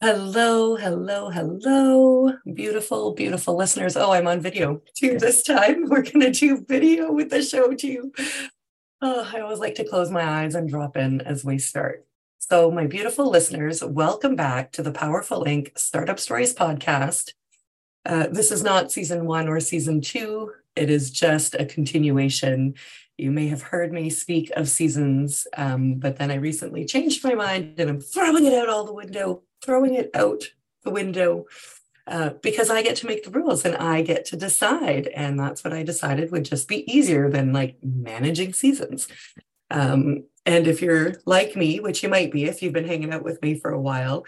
Hello, hello, hello, beautiful, beautiful listeners. Oh, I'm on video too this time. We're going to do video with the show too. Oh, I always like to close my eyes and drop in as we start. So, my beautiful listeners, welcome back to the Powerful Inc. Startup Stories podcast. Uh, this is not season one or season two, it is just a continuation. You may have heard me speak of seasons, um, but then I recently changed my mind and I'm throwing it out all the window throwing it out the window uh, because I get to make the rules and I get to decide. And that's what I decided would just be easier than like managing seasons. Um, and if you're like me, which you might be if you've been hanging out with me for a while,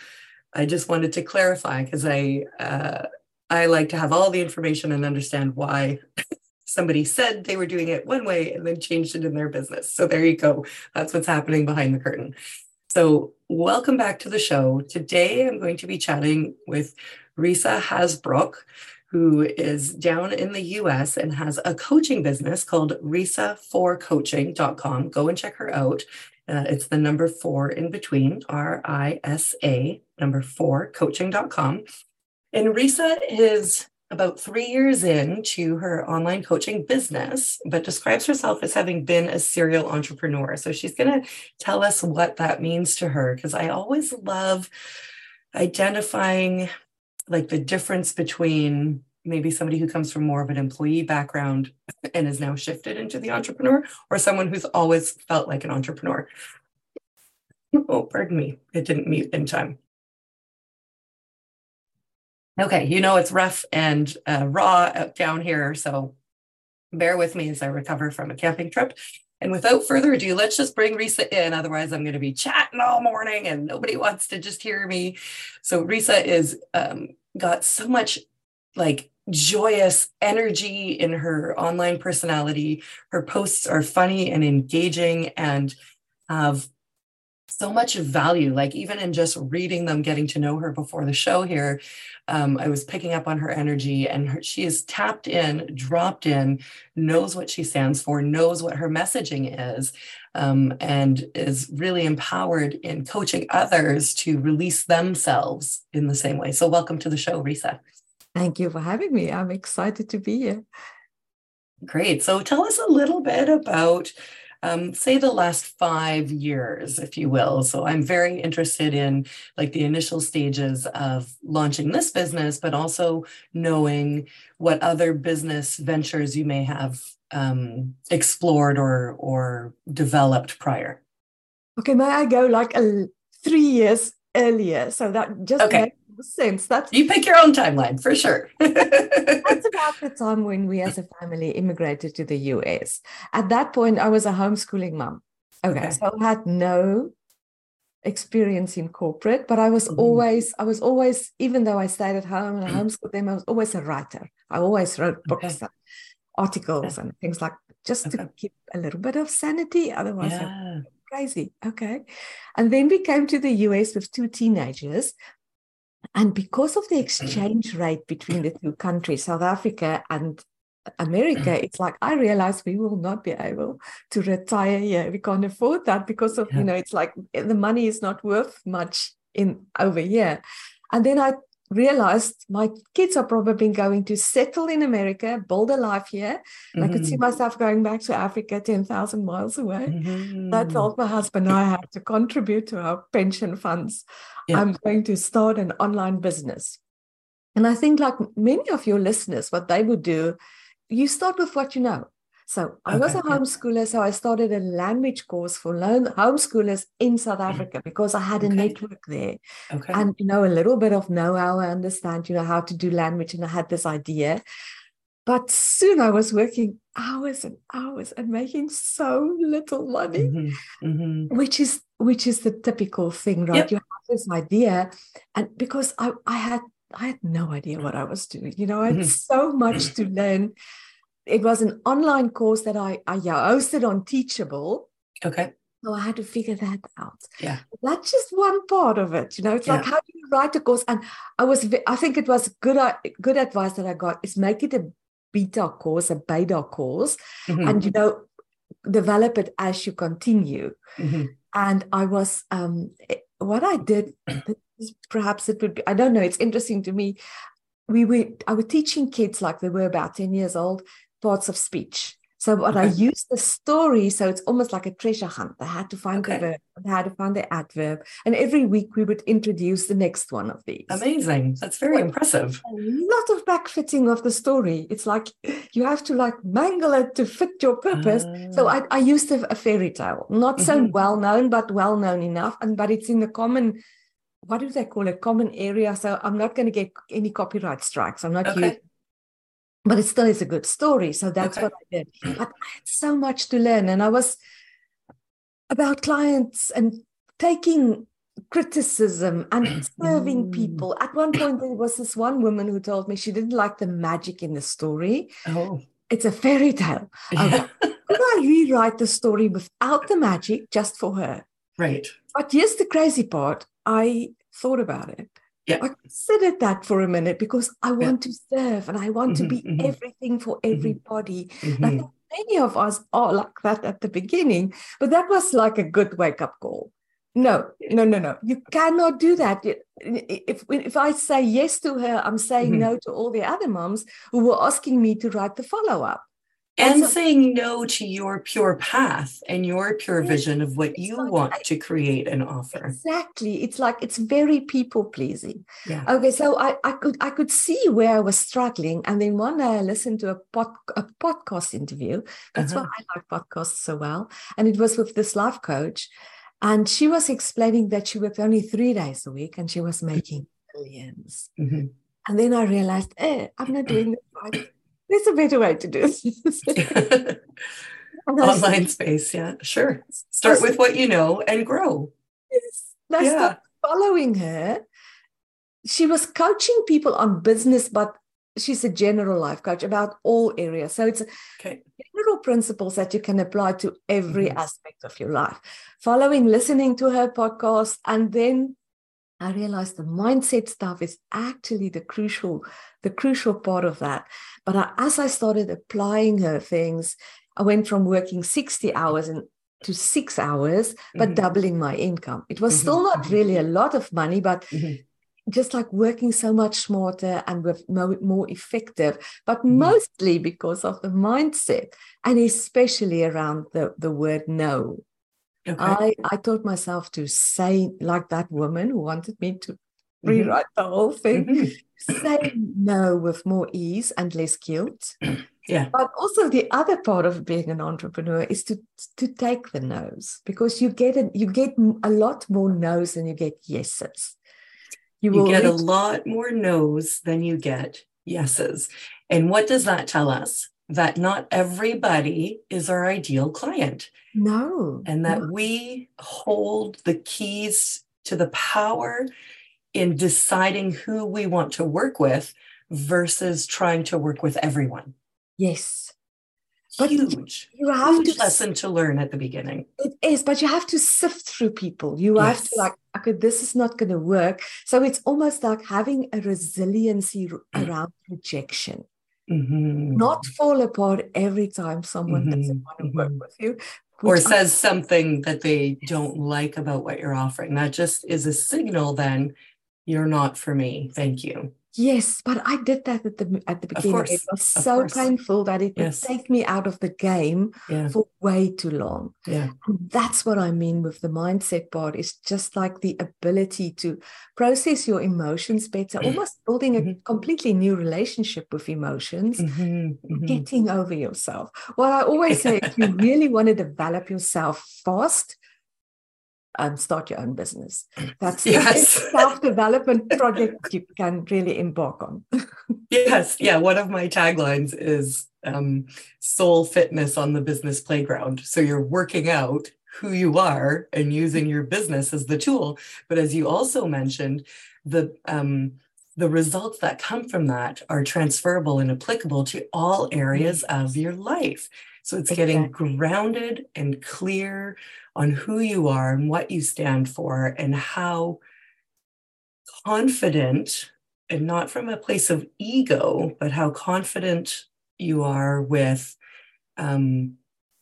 I just wanted to clarify because I uh, I like to have all the information and understand why somebody said they were doing it one way and then changed it in their business. So there you go. That's what's happening behind the curtain. So, welcome back to the show. Today, I'm going to be chatting with Risa Haasbroek, who is down in the US and has a coaching business called risa4coaching.com. Go and check her out. Uh, it's the number four in between, R I S A, number four, coaching.com. And Risa is about three years into her online coaching business, but describes herself as having been a serial entrepreneur. So she's going to tell us what that means to her, because I always love identifying like the difference between maybe somebody who comes from more of an employee background and is now shifted into the entrepreneur or someone who's always felt like an entrepreneur. Oh, pardon me. It didn't mute in time. Okay, you know it's rough and uh, raw down here, so bear with me as I recover from a camping trip. And without further ado, let's just bring Risa in. Otherwise, I'm going to be chatting all morning and nobody wants to just hear me. So Risa is um, got so much like joyous energy in her online personality. Her posts are funny and engaging and have so much value like even in just reading them getting to know her before the show here um, i was picking up on her energy and her, she is tapped in dropped in knows what she stands for knows what her messaging is um, and is really empowered in coaching others to release themselves in the same way. So welcome to the show risa. Thank you for having me. I'm excited to be here. Great. So tell us a little bit about um, say the last five years, if you will. So I'm very interested in like the initial stages of launching this business, but also knowing what other business ventures you may have um, explored or or developed prior. Okay, may I go like a, three years earlier? So that just okay sense. That's you pick your own timeline for sure. that's about the time when we as a family immigrated to the US. At that point, I was a homeschooling mom. Okay. okay. So I had no experience in corporate, but I was mm-hmm. always, I was always, even though I stayed at home and I homeschooled them, I was always a writer. I always wrote books, okay. articles, and things like just okay. to keep a little bit of sanity. Otherwise, yeah. crazy. Okay. And then we came to the US with two teenagers and because of the exchange rate between the two countries, South Africa and America, mm. it's like I realize we will not be able to retire here. We can't afford that because of, yeah. you know, it's like eh, the money is not worth much in over here. And then I realized my kids are probably going to settle in America, build a life here. Mm-hmm. I could see mm-hmm. myself going back to Africa 10,000 miles away. Mm-hmm. I told my husband I have to contribute to our pension funds. Yeah. I'm going to start an online business. And I think, like many of your listeners, what they would do, you start with what you know. So I okay, was a homeschooler, so I started a language course for homeschoolers in South mm. Africa because I had a okay. network there. Okay. And you know, a little bit of know-how, I understand, you know, how to do language, and I had this idea. But soon I was working hours and hours and making so little money, mm-hmm. Mm-hmm. which is which is the typical thing, right? Yep. You have this idea, and because I, I had I had no idea what I was doing. You know, I had mm-hmm. so much to learn it was an online course that I, I hosted on Teachable. Okay. So I had to figure that out. Yeah. That's just one part of it. You know, it's yeah. like how do you write a course? And I was, I think it was good, uh, good advice that I got is make it a beta course, a beta course, mm-hmm. and you know, develop it as you continue. Mm-hmm. And I was, um, what I did, perhaps it would be, I don't know, it's interesting to me. We were, I was teaching kids like they were about 10 years old, parts of speech. So but okay. I used the story, so it's almost like a treasure hunt. They had to find okay. the verb, they had to find the adverb, and every week we would introduce the next one of these. Amazing! That's very impressive. A lot of backfitting of the story. It's like you have to like mangle it to fit your purpose. Uh, so I, I used a, a, fairy tale, not so mm-hmm. well known, but well known enough, and but it's in the common. What do they call it? Common area. So I'm not going to get any copyright strikes. I'm not okay but it still is a good story. So that's what I did. But I had so much to learn. And I was about clients and taking criticism and serving mm. people. At one point, there was this one woman who told me she didn't like the magic in the story. Oh. It's a fairy tale. Yeah. Could I rewrite the story without the magic just for her? Right. But here's the crazy part. I thought about it. Yeah. I considered that for a minute because I want yeah. to serve and I want mm-hmm, to be mm-hmm. everything for mm-hmm. everybody. Mm-hmm. I think many of us are like that at the beginning, but that was like a good wake up call. No, no, no, no. You cannot do that. If if I say yes to her, I'm saying mm-hmm. no to all the other moms who were asking me to write the follow up and saying no to your pure path and your pure vision of what you like, want to create and offer. Exactly it's like it's very people pleasing. Yeah. Okay so I, I could i could see where i was struggling and then one day i listened to a, pod, a podcast interview. That's uh-huh. why i like podcasts so well. And it was with this life coach and she was explaining that she worked only three days a week and she was making 1000000s mm-hmm. and then i realized eh, i'm not doing this right there's a better way to do it. Online space, yeah, sure. Start with what you know and grow. Yes. I yeah. started following her. She was coaching people on business, but she's a general life coach about all areas. So it's okay. general principles that you can apply to every mm-hmm. aspect of your life. Following, listening to her podcast, and then I realized the mindset stuff is actually the crucial, the crucial part of that. But I, as I started applying her things, I went from working 60 hours and to six hours, but mm-hmm. doubling my income. It was mm-hmm. still not mm-hmm. really a lot of money, but mm-hmm. just like working so much smarter and with more, more effective, but mm-hmm. mostly because of the mindset and especially around the, the word no. Okay. I, I taught myself to say, like that woman who wanted me to mm-hmm. rewrite the whole thing, mm-hmm. say no with more ease and less guilt. Yeah. But also the other part of being an entrepreneur is to to take the no's because you get it, you get a lot more no's than you get yeses. You, you get reach- a lot more no's than you get yeses. And what does that tell us? That not everybody is our ideal client. No. And that no. we hold the keys to the power in deciding who we want to work with versus trying to work with everyone. Yes. But huge, you have huge to, lesson to learn at the beginning. It is, but you have to sift through people. You yes. have to like, okay, this is not going to work. So it's almost like having a resiliency around rejection. Mm-hmm. Not fall apart every time someone mm-hmm. doesn't want to mm-hmm. work with you, or says something that they don't like about what you're offering. That just is a signal then you're not for me. Thank you. Yes, but I did that at the at the beginning. Course, it was so course. painful that it yes. would take me out of the game yeah. for way too long. Yeah. And that's what I mean with the mindset part. It's just like the ability to process your emotions better, almost building a mm-hmm. completely new relationship with emotions, mm-hmm. Mm-hmm. getting over yourself. Well, I always say if you really want to develop yourself fast, um, start your own business. That's the yes. self-development project you can really embark on. yes, yeah. One of my taglines is um, soul fitness on the business playground. So you're working out who you are and using your business as the tool. But as you also mentioned, the um, the results that come from that are transferable and applicable to all areas of your life. So it's exactly. getting grounded and clear on who you are and what you stand for and how confident and not from a place of ego but how confident you are with um,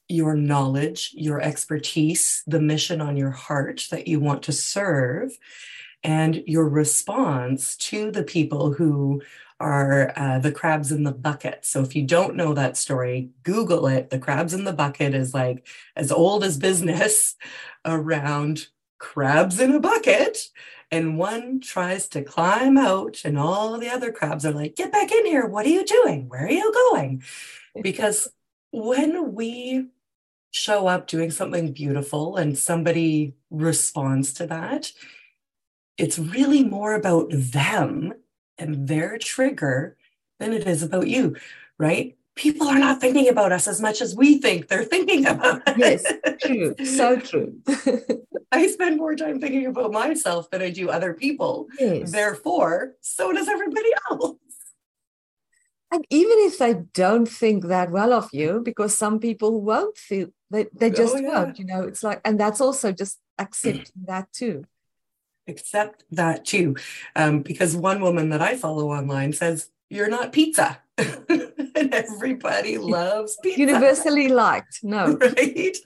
your knowledge, your expertise, the mission on your heart that you want to serve, and your response to the people who are uh, the crabs in the bucket. So if you don't know that story, Google it. The crabs in the bucket is like as old as business around crabs in a bucket. And one tries to climb out, and all the other crabs are like, Get back in here. What are you doing? Where are you going? Because when we show up doing something beautiful and somebody responds to that, it's really more about them and their trigger than it is about you, right? People are not thinking about us as much as we think they're thinking about us. Yes, true. So true. I spend more time thinking about myself than I do other people. Yes. Therefore, so does everybody else. And even if they don't think that well of you, because some people won't feel they, they oh, just oh, yeah. won't, you know, it's like, and that's also just accepting that too accept that too. Um, because one woman that I follow online says, You're not pizza. and everybody loves pizza. Universally liked, no. Right?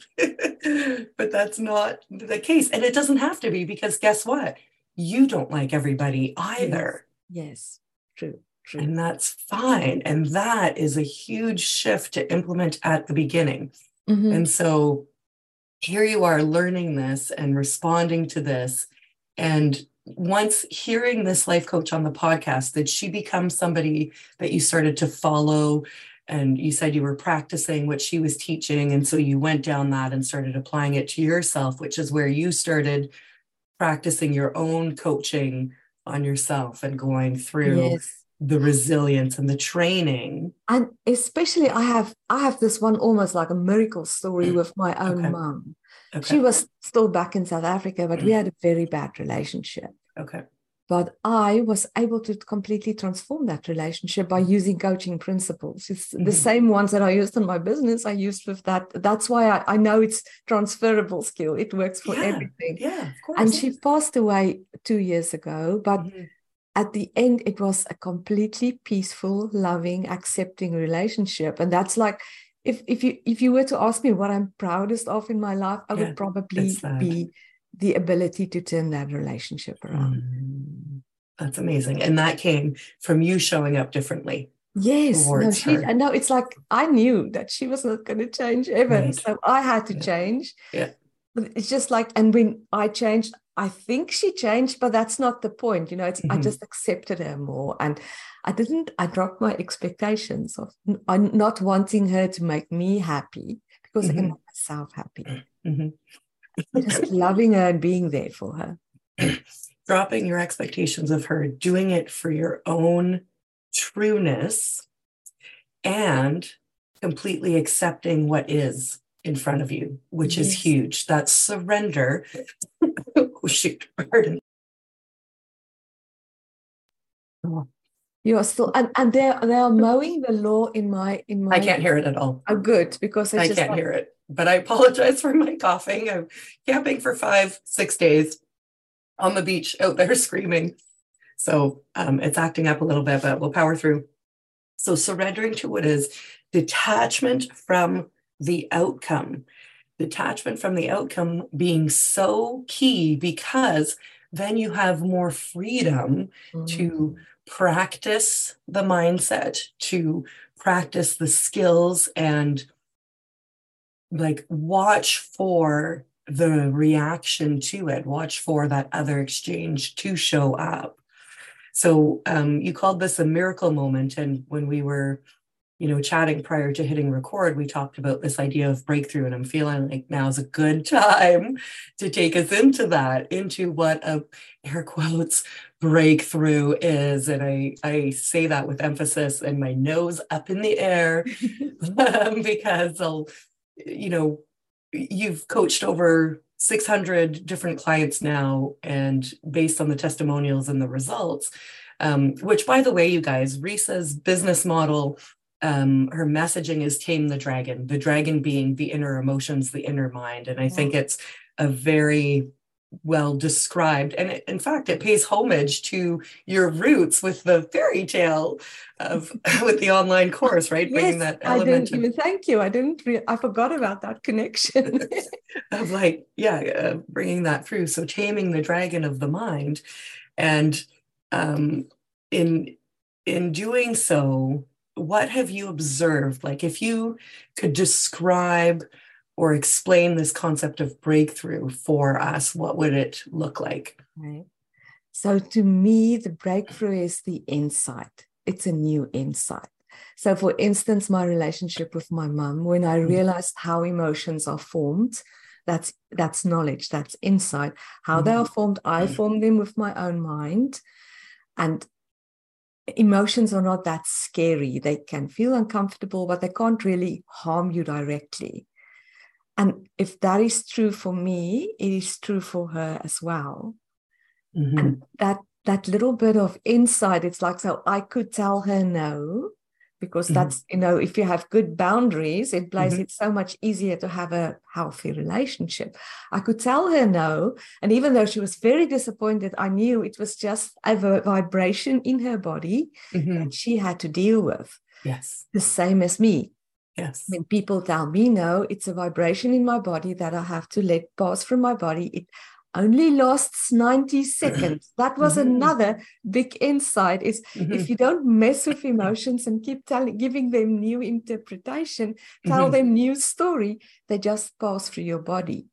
but that's not the case. And it doesn't have to be because guess what? You don't like everybody either. Yes, yes. true. True. And that's fine. And that is a huge shift to implement at the beginning. Mm-hmm. And so here you are learning this and responding to this and once hearing this life coach on the podcast, did she become somebody that you started to follow? And you said you were practicing what she was teaching. And so you went down that and started applying it to yourself, which is where you started practicing your own coaching on yourself and going through yes. the resilience and the training. And especially I have I have this one almost like a miracle story mm. with my own okay. mom. Okay. She was still back in South Africa, but we had a very bad relationship. Okay. But I was able to completely transform that relationship by using coaching principles. It's mm-hmm. the same ones that I used in my business, I used with that. That's why I, I know it's transferable skill. It works for yeah. everything. Yeah, And she passed away two years ago, but mm-hmm. at the end, it was a completely peaceful, loving, accepting relationship. And that's like if if you if you were to ask me what I'm proudest of in my life, I yeah, would probably be the ability to turn that relationship around. Mm, that's amazing. And that came from you showing up differently. Yes. No, she, no, it's like I knew that she was not going to change ever. Right. So I had to yeah. change. Yeah. But it's just like, and when I changed, I think she changed, but that's not the point. You know, it's mm-hmm. I just accepted her more. And I didn't, I dropped my expectations of not wanting her to make me happy because mm-hmm. I can make myself happy. Mm-hmm. Just loving her and being there for her. Dropping your expectations of her, doing it for your own trueness and completely accepting what is in front of you, which yes. is huge. That's surrender. oh, shoot, pardon. Oh. You are still and, and they're they are mowing the law in my in my I can't hear it at all. Oh good because I can't like, hear it. But I apologize for my coughing. I'm camping for five, six days on the beach out there screaming. So um, it's acting up a little bit, but we'll power through. So surrendering to what is detachment from the outcome. Detachment from the outcome being so key because then you have more freedom mm-hmm. to practice the mindset, to practice the skills and like watch for the reaction to it, watch for that other exchange to show up. So um, you called this a miracle moment. And when we were you know, chatting prior to hitting record, we talked about this idea of breakthrough. And I'm feeling like now is a good time to take us into that, into what a air quotes breakthrough is. And I, I say that with emphasis and my nose up in the air um, because I'll, you know, you've coached over 600 different clients now. And based on the testimonials and the results, um, which by the way, you guys, Risa's business model um, her messaging is tame the dragon, the dragon being the inner emotions, the inner mind. And I think it's a very well described. And it, in fact, it pays homage to your roots with the fairy tale of with the online course, right? Yes, Bringing that element. I didn't of, even thank you. I didn't. Re- I forgot about that connection. of like, yeah, uh, bringing that through. So taming the dragon of the mind, and um, in in doing so, what have you observed? Like, if you could describe or explain this concept of breakthrough for us, what would it look like? Right. So, to me, the breakthrough is the insight, it's a new insight. So, for instance, my relationship with my mom, when I mm-hmm. realized how emotions are formed, that's that's knowledge, that's insight. How they are formed, I mm-hmm. formed them with my own mind. And emotions are not that scary. They can feel uncomfortable, but they can't really harm you directly. And if that is true for me, it is true for her as well. Mm-hmm. And that that little bit of insight, it's like so I could tell her no, because mm-hmm. that's you know if you have good boundaries it makes mm-hmm. it so much easier to have a healthy relationship i could tell her no and even though she was very disappointed i knew it was just a vibration in her body mm-hmm. that she had to deal with yes the same as me Yes. When people tell me no, it's a vibration in my body that I have to let pass from my body. It only lasts 90 seconds. That was mm-hmm. another big insight is mm-hmm. if you don't mess with emotions and keep telling giving them new interpretation, tell mm-hmm. them new story, they just pass through your body.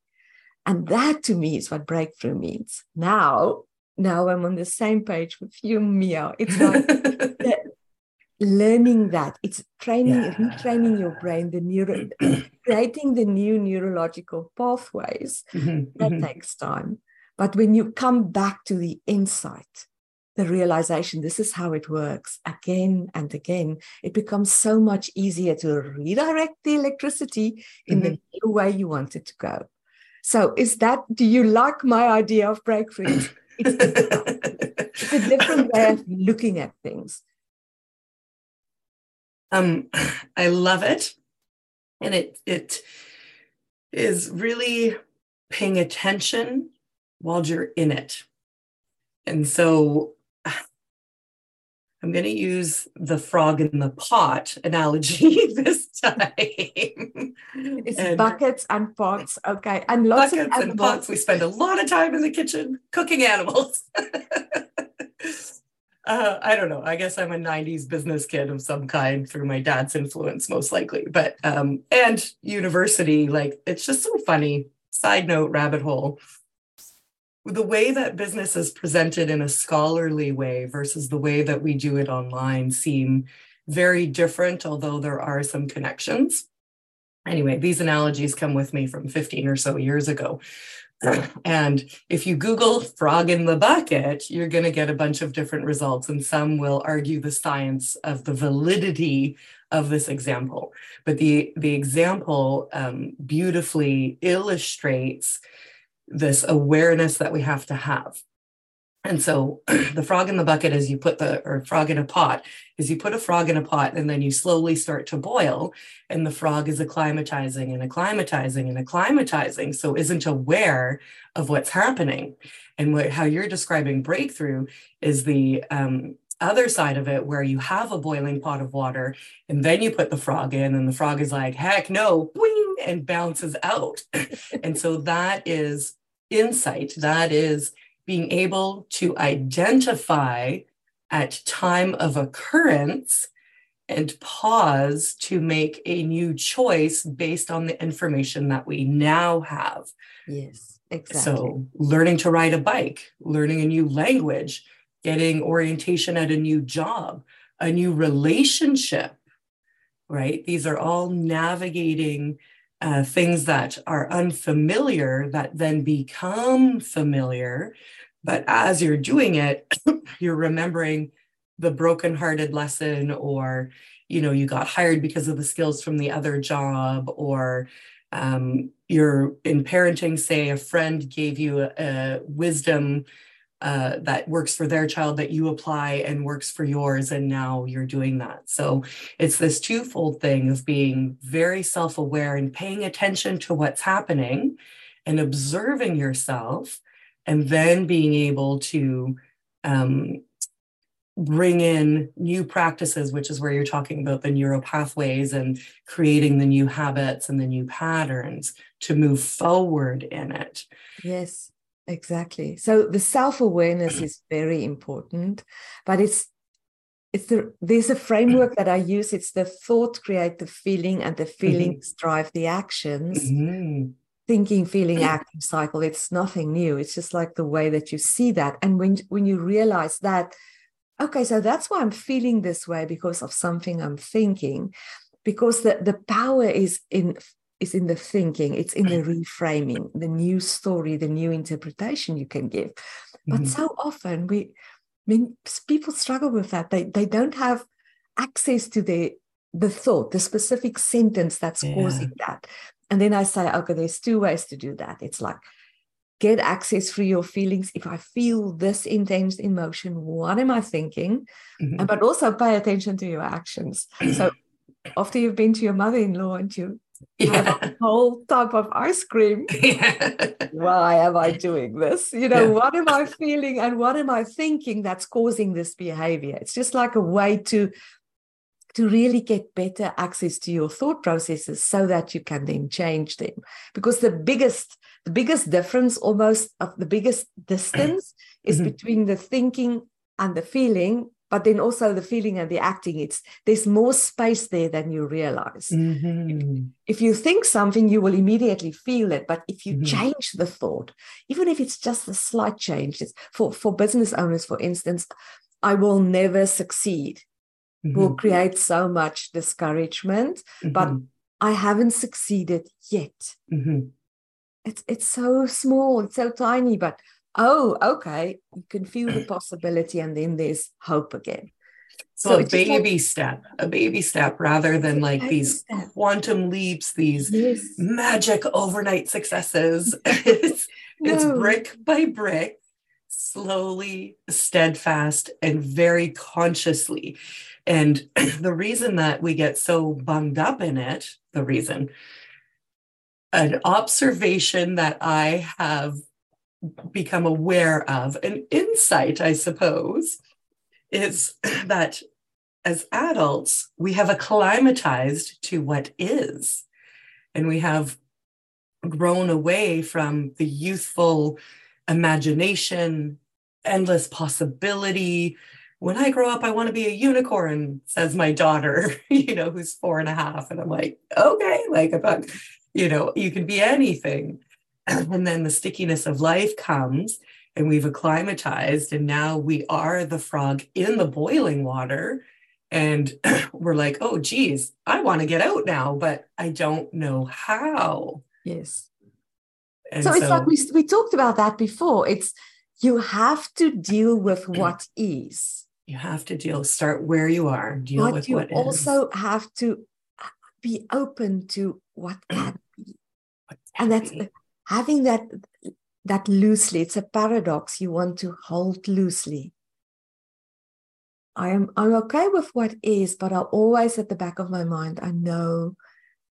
And that to me is what breakthrough means. Now, now I'm on the same page with you, Mia. It's like learning that it's training yeah. retraining your brain the neuro creating the new neurological pathways mm-hmm. that mm-hmm. takes time but when you come back to the insight the realization this is how it works again and again it becomes so much easier to redirect the electricity in mm-hmm. the way you want it to go so is that do you like my idea of breakthrough it's, it's a different way of looking at things um, I love it. And it it is really paying attention while you're in it. And so I'm going to use the frog in the pot analogy this time. It's and buckets and pots. Okay. And lots buckets of and pots. We spend a lot of time in the kitchen cooking animals. uh, I don't know. I guess I'm a 90s business kid of some kind through my dad's influence, most likely. But, um, and university, like, it's just so funny. Side note, rabbit hole. The way that business is presented in a scholarly way versus the way that we do it online seem very different, although there are some connections. Anyway, these analogies come with me from 15 or so years ago. And if you Google frog in the bucket, you're going to get a bunch of different results, and some will argue the science of the validity of this example. But the, the example um, beautifully illustrates this awareness that we have to have. And so the frog in the bucket is you put the, or frog in a pot, is you put a frog in a pot and then you slowly start to boil, and the frog is acclimatizing and acclimatizing and acclimatizing. So isn't aware of what's happening. And what, how you're describing breakthrough is the um, other side of it, where you have a boiling pot of water and then you put the frog in, and the frog is like, heck no, and bounces out. and so that is insight. That is being able to identify at time of occurrence and pause to make a new choice based on the information that we now have. Yes, exactly. So, learning to ride a bike, learning a new language, getting orientation at a new job, a new relationship, right? These are all navigating uh, things that are unfamiliar that then become familiar. But as you're doing it, you're remembering the brokenhearted lesson, or you know, you got hired because of the skills from the other job, or um, you're in parenting, say a friend gave you a, a wisdom uh, that works for their child that you apply and works for yours and now you're doing that so it's this twofold thing of being very self-aware and paying attention to what's happening and observing yourself and then being able to um, bring in new practices, which is where you're talking about the neural pathways and creating the new habits and the new patterns to move forward in it. Yes, exactly. So the self-awareness is very important, but it's it's the, there's a framework that I use. It's the thought create the feeling, and the mm-hmm. feelings mm-hmm. drive the actions. Mm-hmm. Thinking, feeling, acting cycle. It's nothing new. It's just like the way that you see that, and when when you realize that okay, so that's why I'm feeling this way because of something I'm thinking, because the, the power is in is in the thinking, it's in the reframing, the new story, the new interpretation you can give. But mm-hmm. so often we I mean people struggle with that. They they don't have access to the the thought, the specific sentence that's yeah. causing that. And then I say, okay, there's two ways to do that. It's like get access through your feelings. If I feel this intense emotion, what am I thinking? Mm-hmm. But also pay attention to your actions. so after you've been to your mother-in-law and you yeah. have a whole tub of ice cream, yeah. why am I doing this? You know, yeah. what am I feeling and what am I thinking that's causing this behavior? It's just like a way to to really get better access to your thought processes so that you can then change them because the biggest the biggest difference almost of the biggest distance is mm-hmm. between the thinking and the feeling but then also the feeling and the acting it's there's more space there than you realize mm-hmm. if, if, you think something you will immediately feel it but if you mm-hmm. change the thought even if it's just a slight change for for business owners for instance i will never succeed will mm-hmm. create so much discouragement but mm-hmm. i haven't succeeded yet mm-hmm it's it's so small, it's so tiny, but oh, okay, you can feel the possibility, and then there's hope again. So, a baby like, step, a baby step, rather than like these step. quantum leaps, these yes. magic overnight successes. it's, no. it's brick by brick, slowly, steadfast, and very consciously. And the reason that we get so bunged up in it, the reason an observation that I have become aware of, an insight, I suppose, is that as adults, we have acclimatized to what is, and we have grown away from the youthful imagination, endless possibility. When I grow up, I want to be a unicorn, says my daughter, you know, who's four and a half. And I'm like, okay, like about you know, you can be anything. And then the stickiness of life comes and we've acclimatized and now we are the frog in the boiling water. And we're like oh geez i want to get out now but i don't know how. Yes. And so, so it's like we, we talked about that before. It's you have to deal with what is. You have to deal start where you are deal but with you what also is. have to uh, be open to what can be. and that's having that that loosely it's a paradox. You want to hold loosely. I am i'm okay with what is but i'm always at the back of my mind i know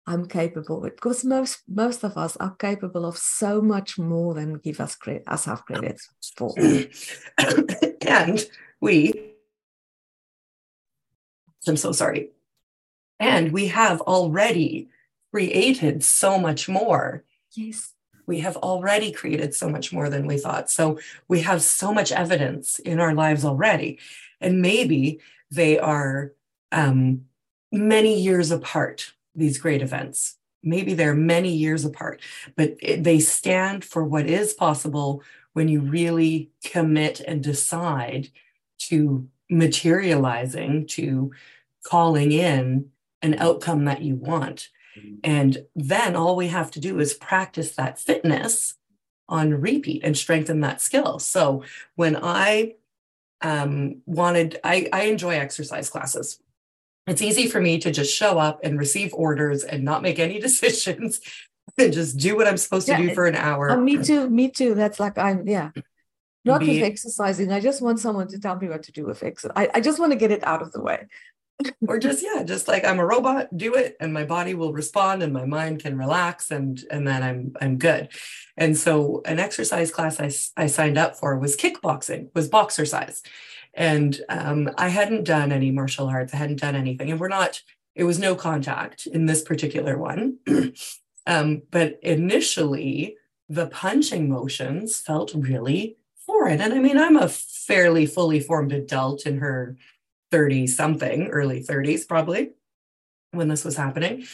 i'm capable because most most of us are capable of so much more than give us credit us have credit for. And we i'm so sorry. And we have already created so much more. Yes. We have already created so much more than we thought. So we have so much evidence in our lives already. And maybe they are um, many years apart, these great events. Maybe they're many years apart, but it, they stand for what is possible when you really commit and decide to materializing, to calling in an outcome that you want. And then all we have to do is practice that fitness on repeat and strengthen that skill. So when I um, wanted, I, I enjoy exercise classes. It's easy for me to just show up and receive orders and not make any decisions and just do what I'm supposed yeah, to do for an hour. Uh, me too. Me too. That's like I'm, yeah. Not Be, with exercising. I just want someone to tell me what to do with exercise. I, I just want to get it out of the way. Or just yeah just like i'm a robot do it and my body will respond and my mind can relax and and then i'm i'm good. And so an exercise class i, I signed up for was kickboxing was boxer size. And um, i hadn't done any martial arts i hadn't done anything and we're not it was no contact in this particular one. Um, but initially the punching motions felt really foreign and i mean i'm a fairly fully formed adult in her 30 something, early 30s probably, when this was happening.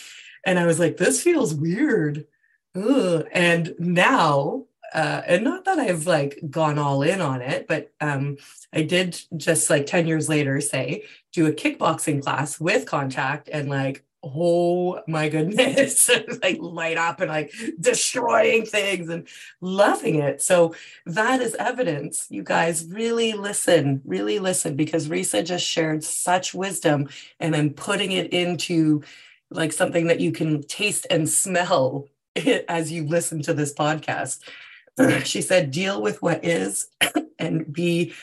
And I was like, this feels weird. Ugh. And now, uh, and not that I've like gone all in on it, but um, I did just like 10 years later say, do a kickboxing class with contact and like oh my goodness. Like light up and like destroying things and loving it. So that is evidence. You guys really listen really listen because risa just shared such wisdom and i'm putting it into like something that you can taste and smell as you listen to this podcast. She said deal with what is and be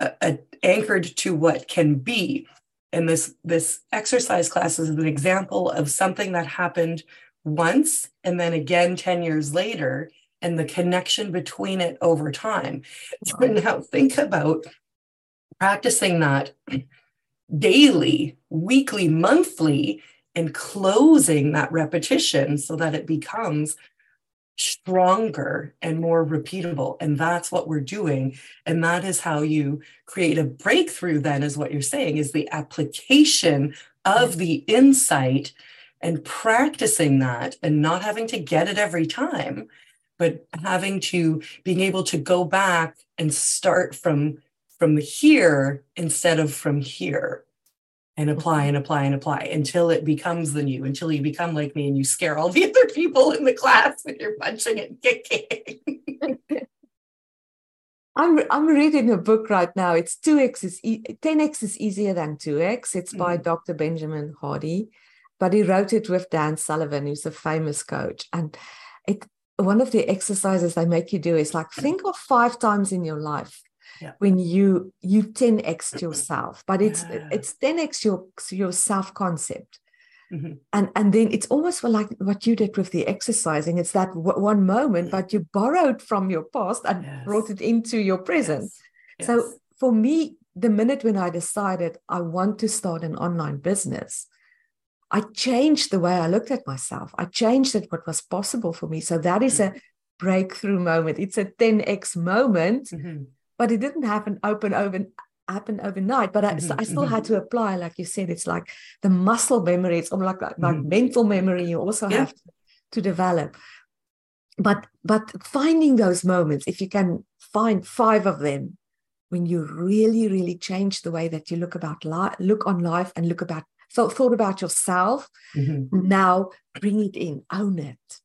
uh, uh, anchored to what can be and this this exercise class is an example of something that happened once and then again 10 years later and the connection between it over time. So now think about practicing that daily weekly monthly and closing that repetition so that it becomes stronger and more repeatable. And that's what we're doing. And that is how you create a breakthrough, then, is what you're saying, is the application of the insight and practicing that and not having to get it every time, but having to being able to go back and start from from here instead of from here and apply and apply and apply until it becomes the new, until you become like me and you scare all the other people in the class when you're punching and kicking. I'm I'm reading a book right now. It's 2x is e- 10x is easier than 2x. It's by mm Dr. Benjamin Hardy, but he wrote it with Dan Sullivan, who's a famous coach. And it one of the exercises they make you do is like think of five times in your life yeah. when you you 10x yourself but it's yeah. it's 10x your your self concept mm-hmm. and and then it's almost like what you did with the exercising it's that w- one moment but you borrowed from your past and yes. brought it into your present yes. Yes. so for me the minute when i decided i want to start an online business I changed the way I looked at myself. I changed what was possible for me. So that is a breakthrough moment. It's a 10x moment mm-hmm but it didn't happen open over happen overnight but I, mm-hmm, I still mm-hmm. had to apply like you said it's like the muscle memory it's almost like, like mm-hmm. mental memory you also yeah. have to, to develop but but finding those moments if you can find five of them when you really really change the way that you look about life look on life and look about thought, thought about yourself mm-hmm. now bring it in own it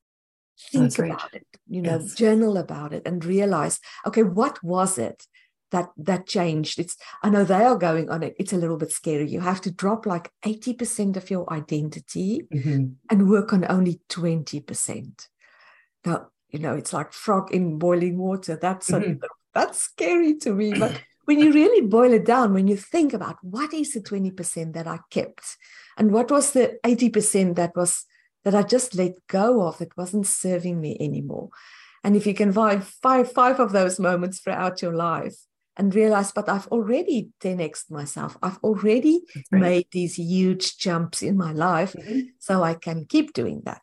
think about it you know yes. journal about it and realize okay what was it that that changed it's i know they are going on it it's a little bit scary you have to drop like 80% of your identity mm-hmm. and work on only 20% now you know it's like frog in boiling water that's mm-hmm. a, that's scary to me but when you really boil it down when you think about what is the 20% that i kept and what was the 80% that was that I just let go of that wasn't serving me anymore. And if you can find five, five of those moments throughout your life and realize, but I've already 10x myself, I've already right. made these huge jumps in my life. Mm-hmm. So I can keep doing that.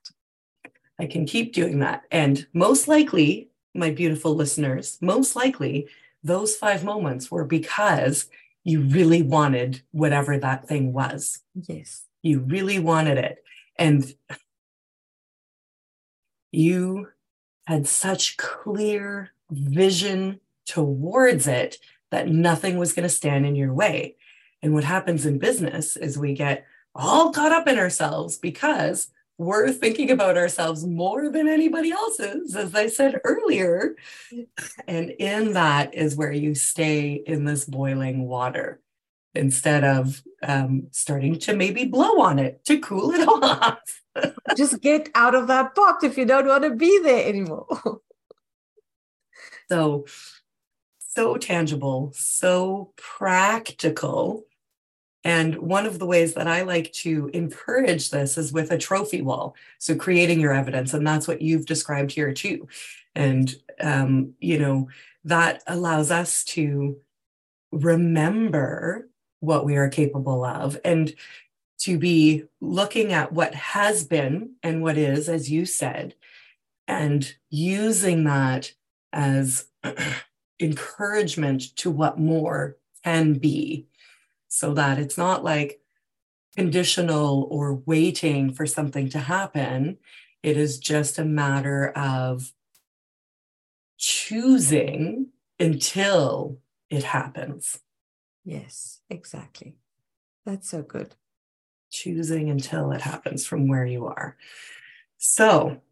I can keep doing that. And most likely, my beautiful listeners, most likely those five moments were because you really wanted whatever that thing was. Yes. You really wanted it. And you had such clear vision towards it that nothing was going to stand in your way. And what happens in business is we get all caught up in ourselves because we're thinking about ourselves more than anybody else's, as I said earlier. And in that is where you stay in this boiling water instead of um, starting to maybe blow on it to cool it off. Just get out of that pot if you don't want to be there anymore. so, so tangible, so practical. And one of the ways that I like to encourage this is with a trophy wall. So creating your evidence, and that's what you've described here too. And um, you know that allows us to remember what we are capable of and to be looking at what has been and what is, as you said, and using that as encouragement to what more can be so that it's not like conditional or waiting for something to happen. It is just a matter of choosing until it happens. Yes, exactly. That's so good. Choosing until it happens from where you are. So,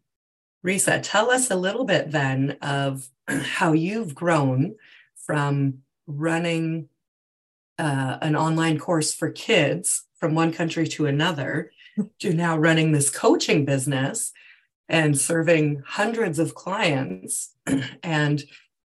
Risa, tell us a little bit then of how you've grown from running uh, an online course for kids from one country to another to now running this coaching business and serving hundreds of clients and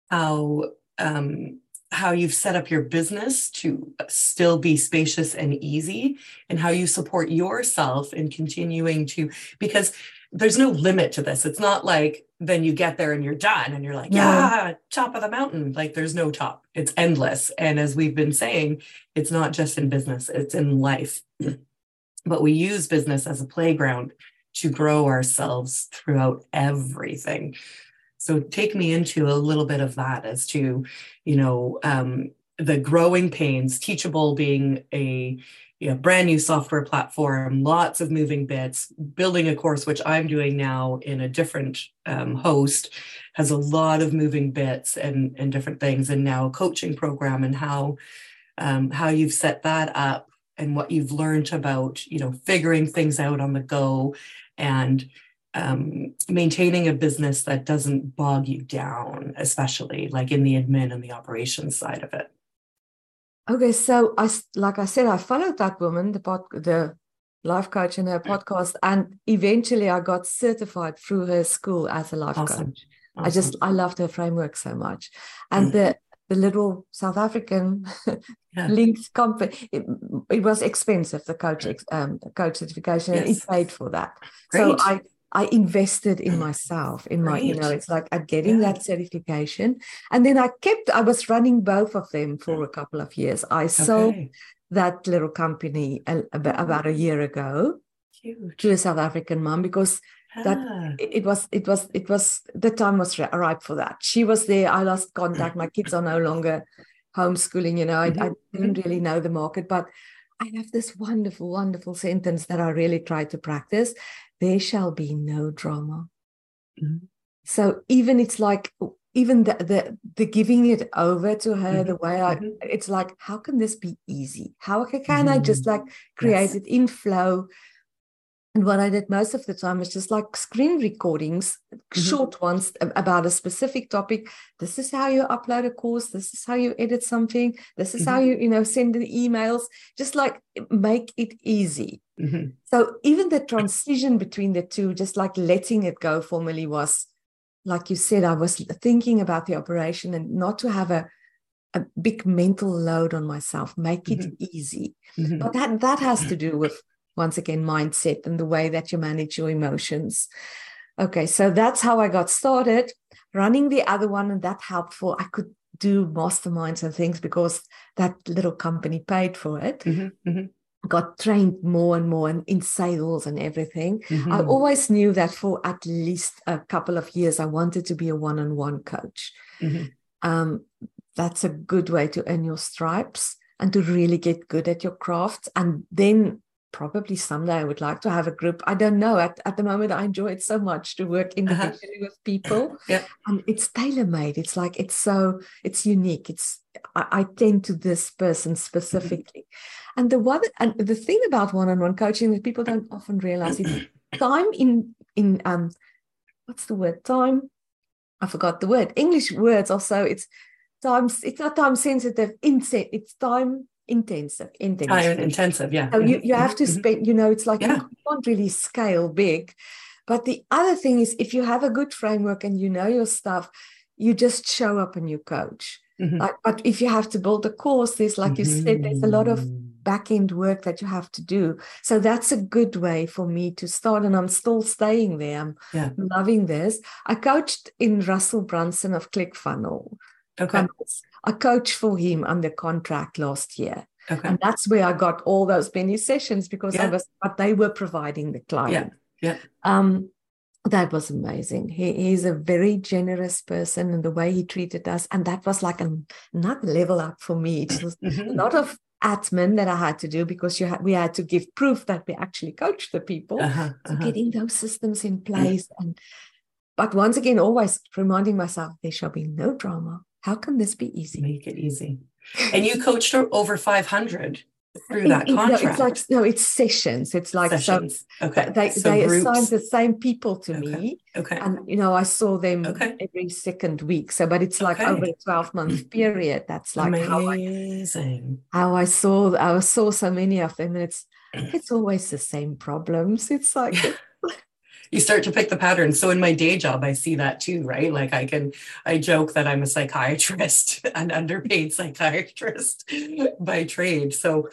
how um, how you've set up your business to still be spacious and easy and how you support yourself in continuing to because there's no limit to this. It's not like then you get there and you're done and you're like yeah top of the mountain. Like there's no top. It's endless. And as we've been saying it's not just in business it's in life. But we use business as a playground to grow ourselves throughout everything so take me into a little bit of that as to, you know, um, the growing pains, Teachable being a you know, brand new software platform, lots of moving bits, building a course, which I'm doing now in a different um, host, has a lot of moving bits and, and different things, and now a coaching program and how um, how you've set that up and what you've learned about, you know, figuring things out on the go and um, maintaining a business that doesn't bog you down, especially like in the admin and the operations side of it. Okay, so I like I said, I followed that woman, the pod, the life coach in her podcast, and eventually I got certified through her school as a life awesome. coach. Awesome. I just I loved her framework so much, and mm-hmm. the the little South African yeah. linked company. It, it, was expensive the coach um, coach certification, yes. he paid for that. Great. So I I invested in myself, in my, you know, it's like I'm getting yeah. that certification. And then I kept, I was running both of them for a couple of years. I sold that little company about a year ago Huge. to a South African mom because that ah. it was it was it was the time was ripe for that she was there i lost contact my kids are no longer homeschooling you know I, mm-hmm. I didn't mm-hmm. really know the market but i have this wonderful wonderful sentence that i really try to practice there shall be no drama. Mm-hmm. So even it's like even the, the the giving it over to her mm-hmm. the way I mm-hmm. it's like how can this be easy? How can, can I just mm-hmm. like create yes. it in flow? And what I did most of the time was just like screen recordings, mm-hmm. short ones about a specific topic. This is how you upload a course. This is how you edit something. This is mm-hmm. how you, you know, send the emails. Just like make it easy. Mm-hmm. So even the transition between the two, just like letting it go formally was, like you said, I was thinking about the operation and not to have a a big mental load on myself make it mm-hmm. easy mm-hmm. but that that has to do with once again mindset and the way that you manage your emotions okay so that's how i got started running the other one and that helpful i could do masterminds and things because that little company paid for it mm-hmm, mm-hmm. got trained more and more in, in sales and everything mm-hmm. i always knew that for at least a couple of years i wanted to be a one-on-one coach mm-hmm. um, that's a good way to earn your stripes and to really get good at your craft and then probably someday I would like to have a group. I don't know. At, at the moment, I enjoy it so much to work individually uh-huh. with people. Yeah. And it's tailor made. It's like, it's so, it's unique. It's, I, I tend to this person specifically. Mm-hmm. And the one, and the thing about one on one coaching that people don't often realize is time in, in, um, what's the word? Time. I forgot the word. English words also, it's time, it's not time sensitive, it's time intensive intensive time intensive yeah so you, you have to mm-hmm. spend you know it's like yeah. you can't really scale big but the other thing is if you have a good framework and you know your stuff you just show up and you coach mm-hmm. like but if you have to build a course there's like you said there's a lot of back end work that you have to do. So that's a good way for me to start. And I'm still staying there. I'm yeah. loving this. I coached in Russell Brunson of ClickFunnels. Okay. I coached for him under contract last year. Okay. And that's where I got all those many sessions because Yeah. I was, but they were providing the client. Yeah. Um, that was amazing. He, he's a very generous person and the way he treated us. And that was like an, another level up for me. It was a Mhm. lot of admin that I had to do because you had, we had to give proof that we actually coached the people. Uh-huh, So uh-huh. getting those systems in place and but once again, always reminding myself there shall be no drama. How can this be easy? Make it easy. And you coached o- over 500 through that it- no, contract. it's like no, it's sessions. It's like sessions. okay. they so they groups. assigned the same people to Okay. me okay. and you know i saw them Okay. every second week so but it's like Okay. over a 12 month mm-hmm. period that's like how I, Amazing. how I saw i saw so many of them and it's it's always the same problems it's like you start to pick the patterns. So in my day job, I see that too, right? Like I can, I joke that I'm a psychiatrist, an underpaid psychiatrist by trade. So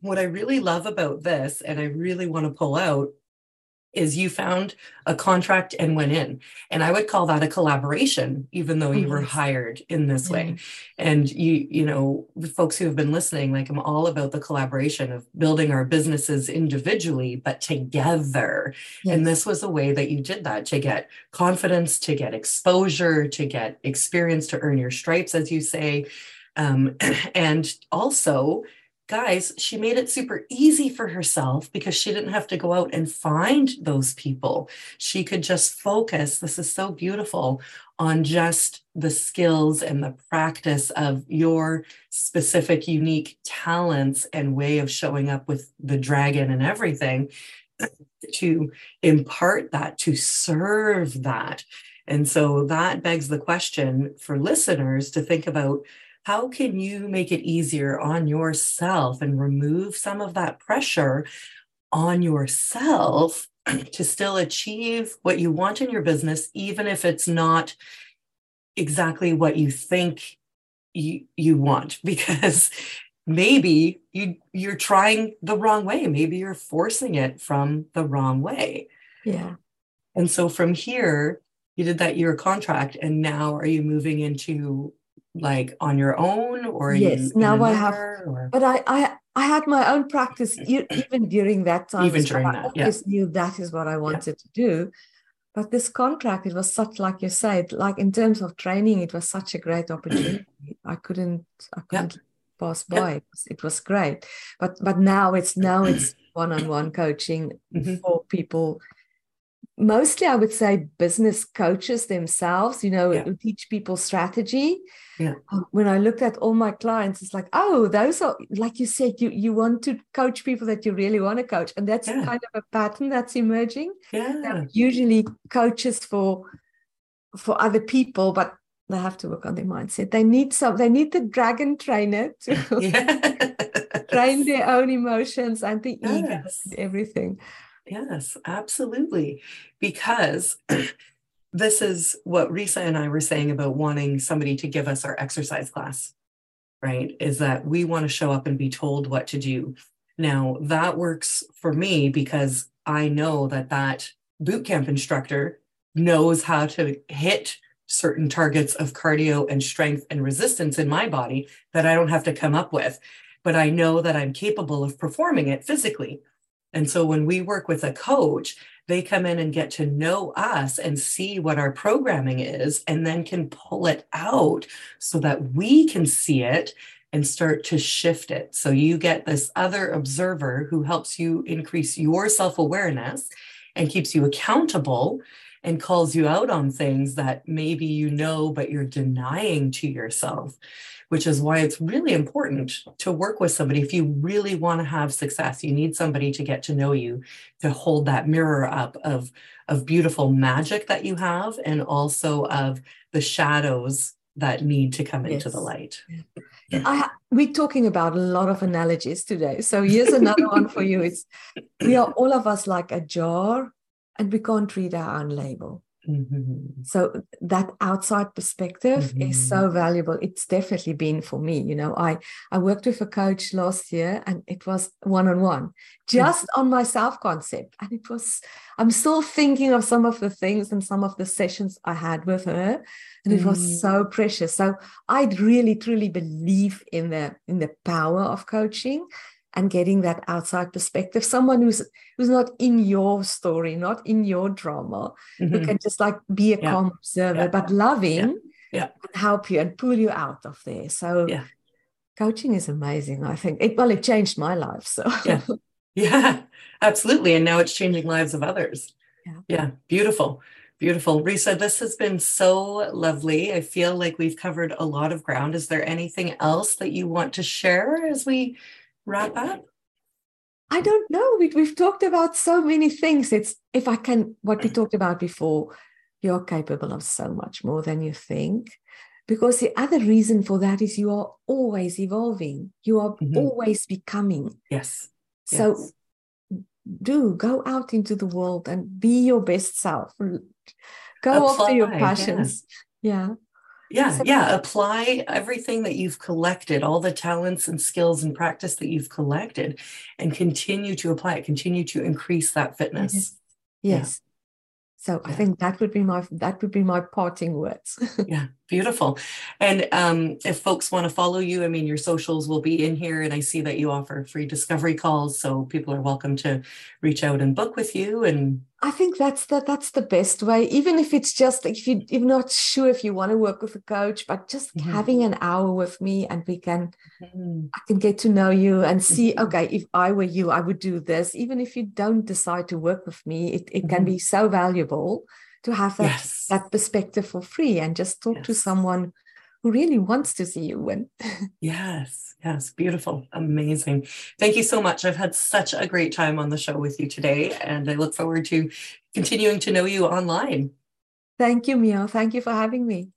what I really love about this, and I really want to pull out, is you found a contract and went in. And I would call that a collaboration, even though you were hired in this way. And you, you know, the folks who have been listening, like I'm all about the collaboration of building our businesses individually, but together. And this was a way that you did that to get confidence, to get exposure, to get experience, to earn your stripes, as you say. Um, and also, guys, she made it super easy for herself because she didn't have to go out and find those people. She could just focus. This is so beautiful on just the skills and the practice of your specific, unique talents and way of showing up with the dragon and everything to impart that, to serve that. And so that begs the question for listeners to think about how can you make it easier on yourself and remove some of that pressure on yourself to still achieve what you want in your business, even if it's not exactly what you think you, you want, because maybe you you're trying the wrong way. Maybe you're forcing it from the wrong way. yeah And so from here, you did that year contract, and now are you moving into like on your own, or Yes, in now I have- or- but I, I I had my own practice even during that time. Even well. during I that, yeah. knew that is what I wanted to do. But this contract, it was such, like you said, like in terms of training, it was such a great opportunity. I couldn't, I Yeah. couldn't pass Yeah. by. It was, it was great. But but now it's now it's one-on-one coaching Mhm. for people. Mostly, I would say business coaches themselves. You know, Yeah. teach people strategy Yeah. um, when I looked at all my clients, it's like, oh, those are like you said, you you want to coach people that you really want to coach, and that's Yeah. kind of a pattern that's emerging. yeah, usually coaches for for other people, but they have to work on their mindset. They need some. They need the dragon trainer to train their own emotions and the ego and everything. Yes, absolutely. Because this is what Risa and I were saying about wanting somebody to give us our exercise class, right? Is that we want to show up and be told what to do. Now, that works for me because I know that that boot camp instructor knows how to hit certain targets of cardio and strength and resistance in my body that I don't have to come up with. But I know that I'm capable of performing it physically. And so when we work with a coach, they come in and get to know us and see what our programming is, and then can pull it out so that we can see it and start to shift it. So you get this other observer who helps you increase your self awareness and keeps you accountable and calls you out on things that maybe you know, but you're denying to yourself which is why it's really important to work with somebody. If you really want to have success, you need somebody to get to know you, to hold that mirror up of, of beautiful magic that you have, and also of the shadows that need to come into the light. I we're talking about a lot of analogies today. So here's another one for you. It's we are all of us like a jar, and we can't read our own label. Mm-hmm. So that outside perspective mm-hmm. is so valuable. It's definitely been for me. You know, I I worked with a coach last year and it was one on one, just mm-hmm. on my self concept. And it was, I'm still thinking of some of the things and some of the sessions I had with her. And it was so precious. So I really truly believe in the in the power of coaching and getting that outside perspective someone who's who's not in your story not in your drama mm-hmm. who can just like be a yeah. calm observer yeah. but loving yeah. help you and pull you out of there so yeah coaching is amazing i think it well it changed my life so yeah yeah absolutely and now it's changing lives of others yeah yeah beautiful Beautiful. Risa, this has been so lovely. I feel like we've covered a lot of ground. Is there anything else that you want to share as we wrap up? I don't know. We, we've talked about so many things. It's if I can, what we talked about before, you're capable of so much more than you think. Because the other reason for that is you are always evolving, you are mm-hmm. always becoming. Yes. So yes. do go out into the world and be your best self. Go Apply, after your passions. yeah. yeah yeah yeah apply everything that you've collected all the talents and skills and practice that you've collected and continue to apply it continue to increase that mm-hmm. fitness yes, yes. So yeah. I think that would be my that would be my parting words. yeah, beautiful. And um, if folks want to follow you, I mean, your socials will be in here, and I see that you offer free discovery calls, so people are welcome to reach out and book with you. And I think that's the that's the best way. Even if it's just if you you're not sure if you want to work with a coach, but just mm-hmm. having an hour with me, and we can mm-hmm. I can get to know you and see. Mm-hmm. Okay, if I were you, I would do this. Even if you don't decide to work with me, it it can be mm-hmm. so valuable to have that, yes. that perspective for free and just talk yes. to someone who really wants to see you win. yes, yes, beautiful, amazing. Thank you so much. I've had such a great time on the show with you today, and I look forward to continuing to know you online. Thank you, Mia. Thank you for having me.